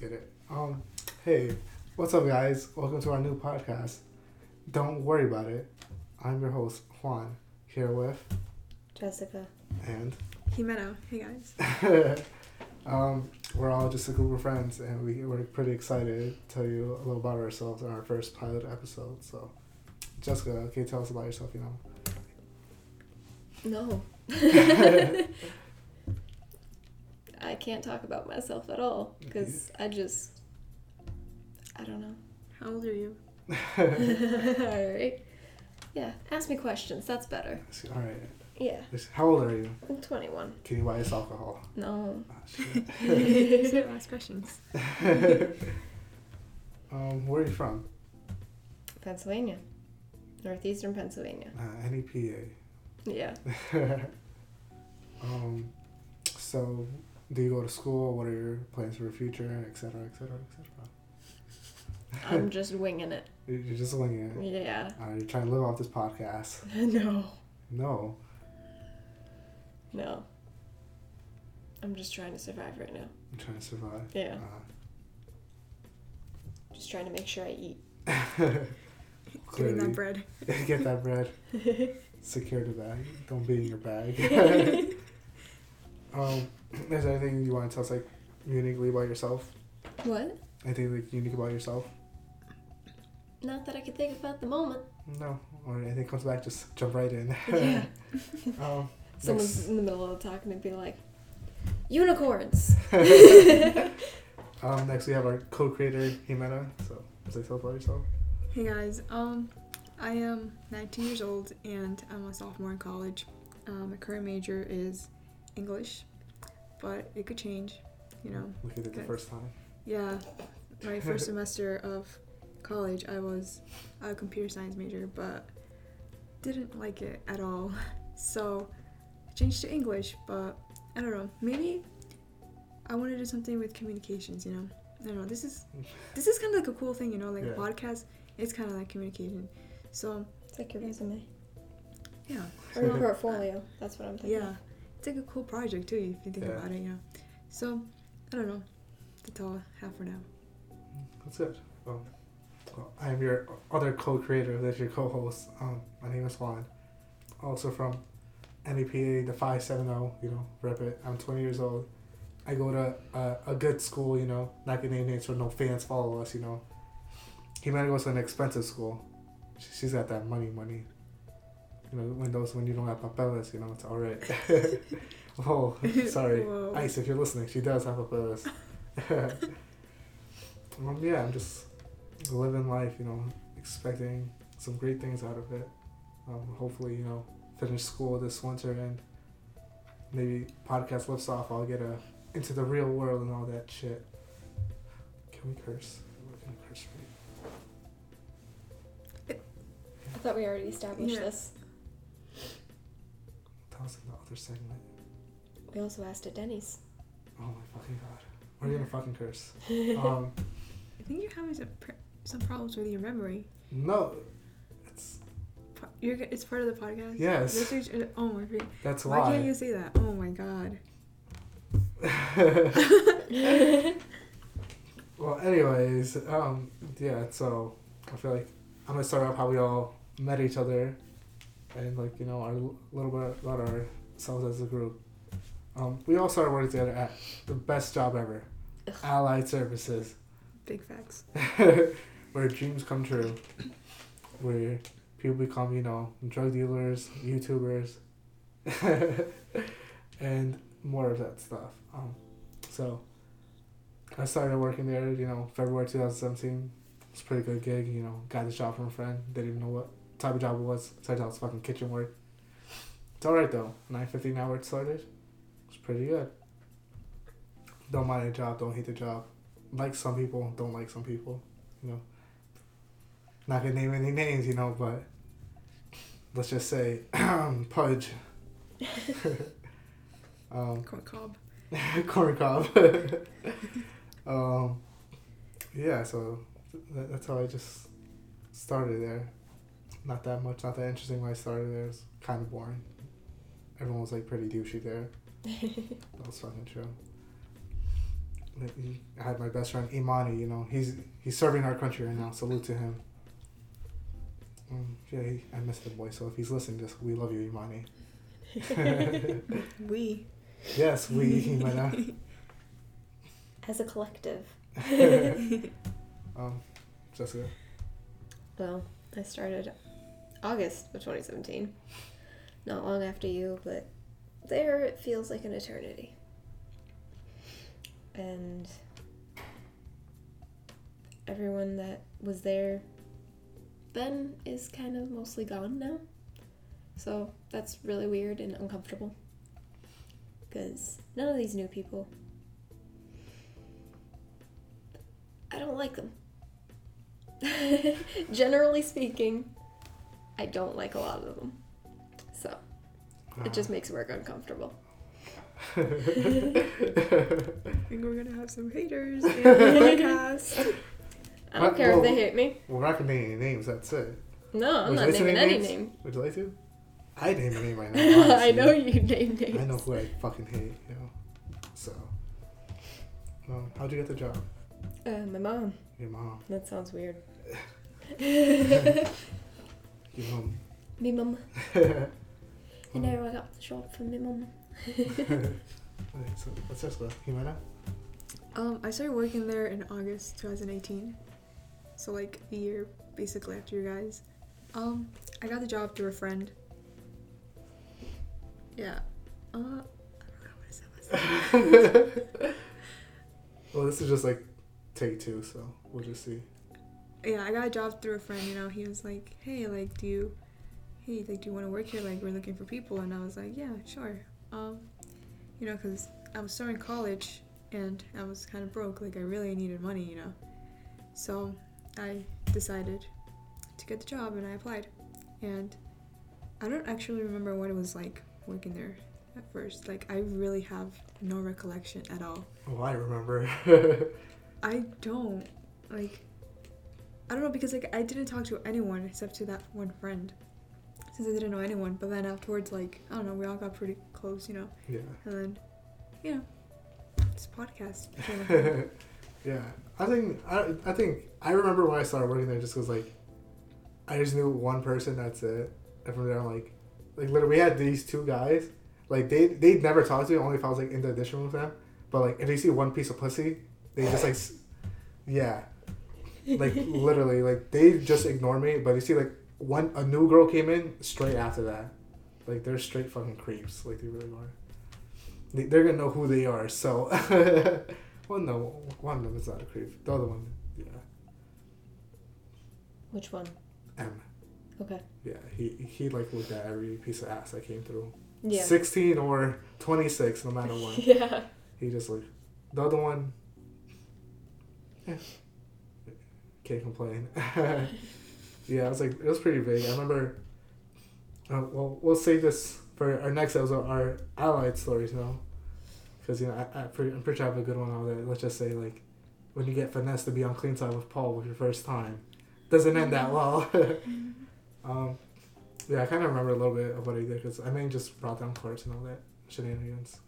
get it. Um, hey, what's up, guys? Welcome to our new podcast. Don't worry about it. I'm your host Juan, here with Jessica. and Jimena. Hey guys. um, we're all just a group of friends, and we we're pretty excited to tell you a little about ourselves in our first pilot episode. So, Jessica, can you tell us about yourself? You know. No. I can't talk about myself at all because I just. I don't know. How old are you? Alright. Yeah, ask me questions. That's better. all right. Yeah, How old are you? I'm 21. Can you buy us alcohol? No. Ah, shit. These last questions. um, where are you from? Pennsylvania. Northeastern Pennsylvania. Uh, NEPA. Yeah. um, so, do you go to school? What are your plans for the future, et cetera, et cetera, et cetera? I'm just winging it. You're you're just winging it. Yeah. Uh, you're trying to live off this podcast. no. No. No. I'm just trying to survive right now. I'm trying to survive. Yeah. Uh, Just trying to make sure I eat. Getting Clearly. that bread. Get that bread. Secure the bag. Don't be in your bag. um, is there anything you want to tell us, like, uniquely about yourself? What? Anything, like, unique about yourself? Not that I can think of at the moment. No. Or anything comes back, just jump right in. Yeah. um, Someone's next- in the middle of the talk and they'd be like, unicorns. um, next we have our co-creator Jimena. So, say something about yourself. Hey guys. Um, I am 19 years old and I'm a sophomore in college. Um, my current major is English, but it could change. You know. We did it the first time. Yeah. My first semester of college, I was a computer science major, but didn't like it at all. So I changed to English, but I don't know. Maybe I want to do something with communications. You know, I don't know. This is this is kind of like a cool thing. You know, like Yeah. a podcast. It's kind of like communication. So It's like your resume. yeah, Or your portfolio. That's what I'm thinking. yeah, it's like a cool project too if you think Yeah. about it. You know. So I don't know. That's all I have for now. That's good. Um, well, I am your other co-creator. That's your co-host. Um, my name is Juan. Also from NEPA, the 570. You know, rep it. I'm 20 years old. I go to a, a good school. You know, not gonna name names so no fans follow us. You know, he might go to an expensive school. She's got that money, money. You know, when those when you don't have papeles, you know, it's all right. oh, sorry. Whoa. Ice, if you're listening, she does have a buzz. um, yeah, I'm just living life, you know, expecting some great things out of it. Um, hopefully, you know, finish school this winter and maybe podcast lifts off. I'll get a into the real world and all that shit. Can we curse? We're curse. I thought we already established Yeah. this. That was in the other segment. We also asked at Denny's. Oh my fucking god. We're gonna fucking curse. Um, I think you're having some pr- some problems with your memory. no, it's Po- You're, g- it's part of the podcast. Yes. This is- uh, oh my god. that's Why why. can't you say that? Oh my god. Well, anyways, um, yeah. So I feel like I'm gonna start off how we all met each other, and like you know our little bit about ourselves as a group. Um, we all started working together at the best job ever, Allied Services, Big facts. where dreams come true, where people become you know drug dealers, YouTubers, and more of that stuff. Um, so I started working there, you know, February 2017. It's a pretty good gig, you know. Got the job from a friend. They Didn't even know what type of job it was. Turns out it's fucking kitchen work. It's alright though. 9.50 an hour it started. It's pretty good. Don't mind the job, don't hate the job. Like some people, don't like some people, you know. Not gonna name any names, you know, but let's just say Pudge. um, Corn cob. corn cob. um, yeah, so that, that's how I just started there. Not that much, not that interesting when I started there. It was kind of boring. Everyone was like pretty douchey there. that was fucking true. I had my best friend Imani. You know, he's he's serving our country right now. Salute to him. Um, yeah, he, I miss the boy. So if he's listening, just we love you, Imani. We. yes, we Imani. As a collective. um, Jessica. Well, I started August of 2017. Not long after you, but there it feels like an eternity. And everyone that was there then is kind of mostly gone now. So that's really weird and uncomfortable. Because none of these new people, I don't like them. Generally speaking, I don't like a lot of them. So it just makes work uncomfortable. I think we're gonna have some haters in the podcast. I don't Uh, care if they hate me. We're not gonna name any names. That's it. No, I'm Would not like to naming name any names? name. Would you like to? I name a name right now. I know you name names. I know who I fucking hate. You know. So. Um, how'd you get the job? Uh, my mom. Your mom. That sounds weird. Your mom. me mum. okay, You know, I got the job from my mum. so what's Jessica? Jimena? Um, I started working there in August 2018, so like a year basically after you guys. Um, I got the job through a friend. Yeah. Uh, I don't know what I said. well, this is just like take two, so we'll just see. Yeah, I got a job through a friend. You know, he was like, "Hey, like, do you, hey, like, do you want to work here? Like, we're looking for people." And I was like, "Yeah, sure." Um, you know, cause I was starting college and I was kind of broke. Like, I really needed money. You know, so I decided to get the job and I applied. And I don't actually remember what it was like working there at first. Like, I really have no recollection at all. Oh, I remember. I don't like. I don't know because like I didn't talk to anyone except to that one friend, since I didn't know anyone. But then afterwards, like I don't know, we all got pretty close, you know. yeah. And then, you know, this podcast a thing. Yeah, I think I, I think I remember when I started working there just because like I just knew one person. That's it. And from there, I'm like, like literally, we had these two guys. Like they they never talked to me only if I was like in the audition room with them. But like if they see one piece of pussy, they just like, yeah, like literally like they just ignore me. But you see like one a new girl came in straight after that, like they're straight fucking creeps. Like they really are. They, they're gonna know who they are. So. Well, no, one of them is not a creep. The other one, yeah, Which one? M. Okay. Yeah, he he like looked at every piece of ass that came through. Yeah. Sixteen or twenty six, no matter what. Yeah. he just like the other one. Yeah, can't complain. yeah, I was like it was pretty big. I remember. Uh, well, we'll save this for our next episode, our allied stories, know, because you know I, I pretty, I'm pretty sure I have a good one out there. Let's just say like when you get finessed to be on clean side with Paul with your first time, doesn't end that well. um, yeah, I kind of remember a little bit of what he did because I mean just brought down carts and all that shenanigans.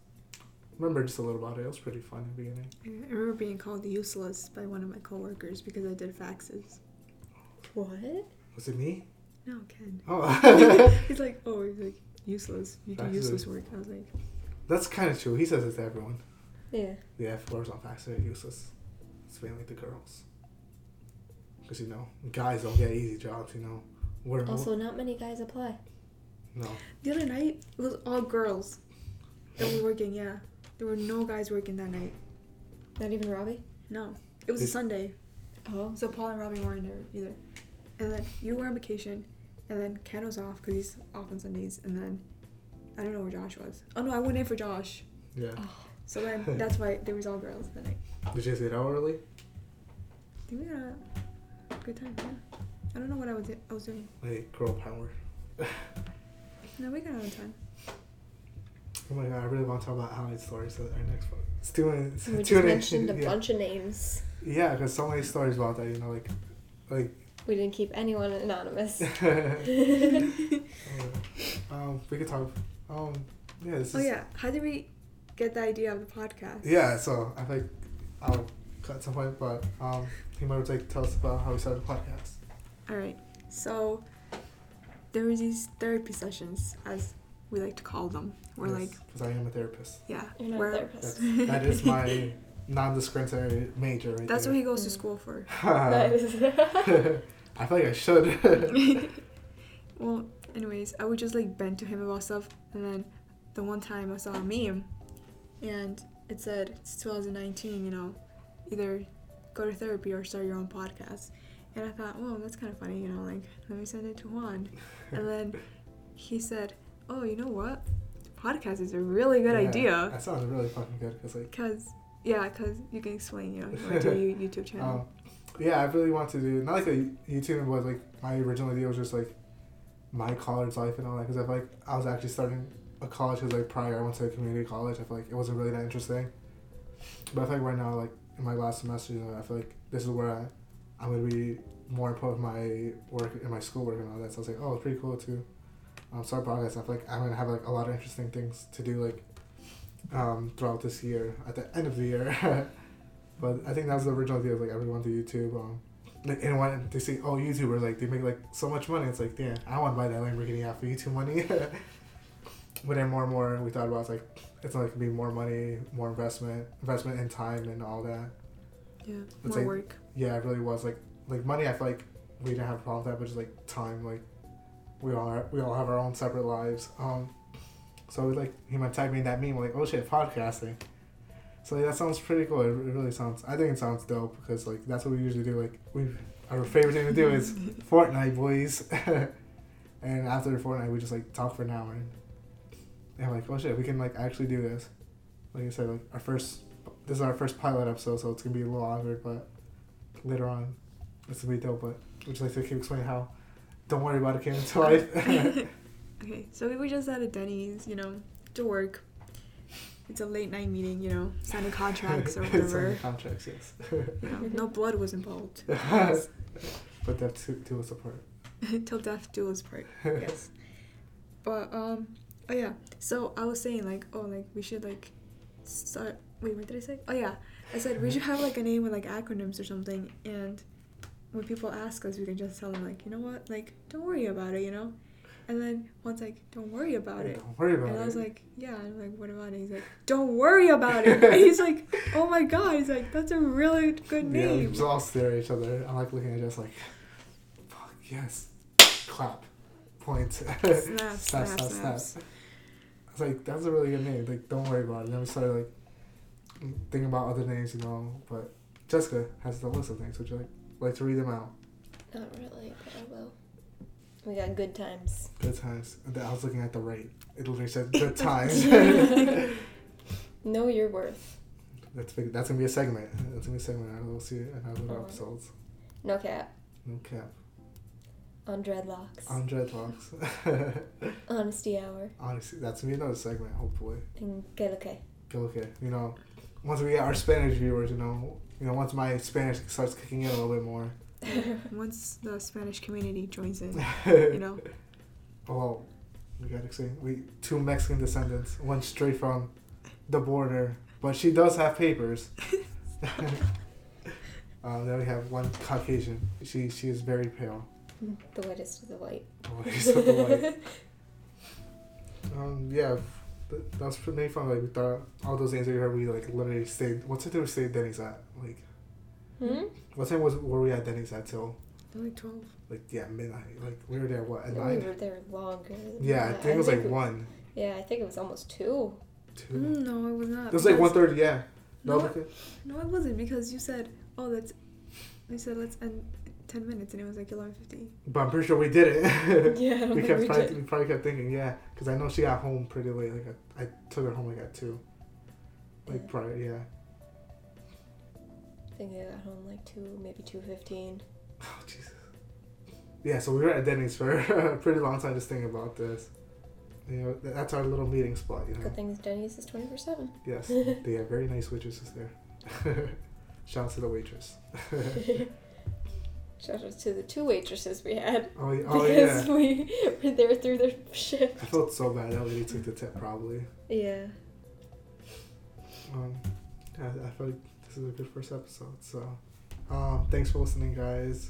Remember just a little about it. It was pretty fun in the beginning. I remember being called useless by one of my coworkers because I did faxes. What? Was it me? No, Ken. Oh, He's like, oh, he's like useless. You do Faxes. useless work. I was like, that's kind of true. He says it to everyone. Yeah. Yeah, floors on facts are useless. It's mainly the girls. Because, you know, guys don't get easy jobs, you know. We're Also, not many guys apply. no. the other night it was all girls that were working. Yeah, there were no guys working that night. Not even Robbie. No, it was a Sunday. Oh. So Paul and Robbie weren't there either. And then you were on vacation, and then Ken was off because he's off on Sundays. And then I don't know where Josh was. Oh no, I went in for Josh. Yeah. Oh. So then that's why there was all girls that night. Did you guys get out early? I think we had a good time. Yeah. I don't know what I was I was doing. Like, girl power. No, we got out on time. Oh my god, I really want to talk about highlight stories at our next one. Tune in. We tune just in. mentioned a yeah. bunch of names. Yeah, because so many stories about that, you know, like, like, We didn't keep anyone anonymous. um, we could talk, um, yeah, this is, Oh yeah, how did we get the idea of the podcast? Yeah, so I think I'll cut some point. But um, he might like tell us about how he started the podcast. All right. So there were these therapy sessions, as we like to call them. We're like, because I am a therapist. yeah, You're not a therapist. That's, that is my non-discriminatory major right that's what he goes to school for. I feel like I should. Well, anyways, I would just like bend to him about stuff, and then the one time I saw a meme, and it said it's 2019, you know, either go to therapy or start your own podcast. And I thought, well, that's kind of funny, you know, like let me send it to Juan. And then he said, oh, you know what? Podcast is a really good Yeah, idea. That sounds really fucking good. Cause like, Cause yeah, cause you can explain, you know, to a You- YouTube channel. um, yeah, I really want to do not like a YouTube, but like my original idea was just like my college life and all that. Cause I feel like I was actually starting a college. Cause like prior I went to a community college. I feel like it wasn't really that interesting. But I feel like right now, like in my last semester, you know, I feel like this is where I, I'm gonna be more involved with my work and my schoolwork and all that. So I was like, oh, it's pretty cool to um, start. I feel like I'm gonna have like a lot of interesting things to do like um, throughout this year at the end of the year. but I think that was the original idea. of Like everyone to YouTube. Um, like and when they see oh, YouTubers like they make like so much money. It's like, damn, I want to buy that Lamborghini off of YouTube money. but then more and more we thought about it's like it's like be more money, more investment, investment in time and all that. yeah, it's more like- work. Yeah, it really was like like money. I feel like we didn't have a problem with that, but just like time, like we all are, we all have our own separate lives. Um, so like he might tag me in that meme like, oh shit, podcasting. So yeah, that sounds pretty cool. It, it really sounds. I think it sounds dope because like that's what we usually do. Like we, our favorite thing to do is Fortnite, boys. and after Fortnite, we just like talk for an hour. And, and I'm like, oh shit, we can like actually do this. Like I said, like our first, this is our first pilot episode, so it's gonna be a little awkward, but later on, it's gonna be dope. But would you like to keep explaining how? Don't worry about it came into life. Okay, so we were just at a Denny's, you know, to work. It's a late night meeting, you know, signing contracts or whatever. contracts, yes. You know, no blood was involved. but death to do us apart. Till death do us part. Yes. But um, oh yeah. So I was saying like, oh, like we should like start. Wait, what did I say? Oh yeah, I said we should have like a name with like acronyms or something, and when people ask us, we can just tell them like, you know what, like don't worry about it, you know. And then one's like, don't worry about it. Don't worry about And it. I was like, yeah. And I'm like, what about it? He's like, don't worry about it. And he's like, oh my god. He's like, that's a really good name. yeah, we all stare at each other. I'm like looking at just like, fuck yes, clap, point, snap, Snap, snap, snap, snap. I was like, that's a really good name. Like, don't worry about it. Then we started like thinking about other names, you know. But Jessica has the list of names. Would you like like to read them out? Not really, but I will. We got good times. Good times. I was looking at the rate. It literally said good times. Know your worth. that's big. That's gonna be a segment. That's gonna be a segment. I will see in other Oh. episodes. No cap. No cap. On dreadlocks. On dreadlocks. Honesty hour. Honestly, that's gonna be another segment. Hopefully. And get okay. Go okay. You know, once we get our Spanish viewers, you know, you know, once my Spanish starts kicking in a little bit more. Once the Spanish community joins in, you know. Oh, we gotta say we two Mexican descendants, one straight from the border, but she does have papers. um, then we have one Caucasian. She she is very pale. the whitest of the white. Oh, he's so white. Um, yeah, th- that was pretty fun. Like we thought all those names that you heard, we like literally stayed. What's it did we stay at Denny's at? Like Hmm? what time was were we at Denny's at till? They're like 12. Like yeah, midnight. Like we were there what at We nine? were there longer. Yeah, I that. think it was like one, Yeah, I think it was almost two. two. Mm, no, it was not. It was like one because- Yeah. No, No, because, No, it wasn't because you said, oh, let's. You said let's end 10 minutes and it was like 11.50. but I'm pretty sure we did it. Yeah, we kept we probably, did. we probably kept thinking yeah, because I know she got home pretty late. Like I, I took her home like at two. Like Yeah. prior, yeah. I think I got home like two, maybe two fifteen. Oh Jesus. Yeah, so we were at Denny's for a pretty long time just thinking about this. You know, that's our little meeting spot. You know. Good thing is Denny's is twenty four seven. Yes, they have very nice waitresses there. Shout out to the waitress. Shout out to the two waitresses we had Oh, yeah. oh yeah. because we were there through the shift. I felt so bad. That lady took the tip probably. Yeah. Um, yeah, I feel like this is a good first episode. So, um, thanks for listening, guys.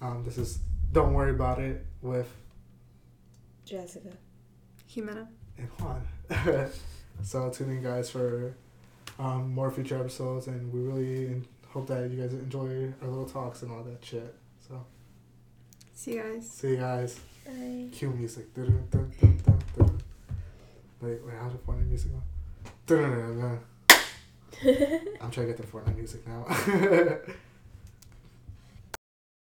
Um, this is Don't Worry About It with Jessica. Jimena. and Juan. so tune in, guys, for um, more future episodes, and we really hope that you guys enjoy our little talks and all that shit. So, See you guys. see you guys. Bye. Cue music. Dun, dun, dun, dun, dun. Wait, wait, how's the Fortnite music go? I'm trying to get the Fortnite music now.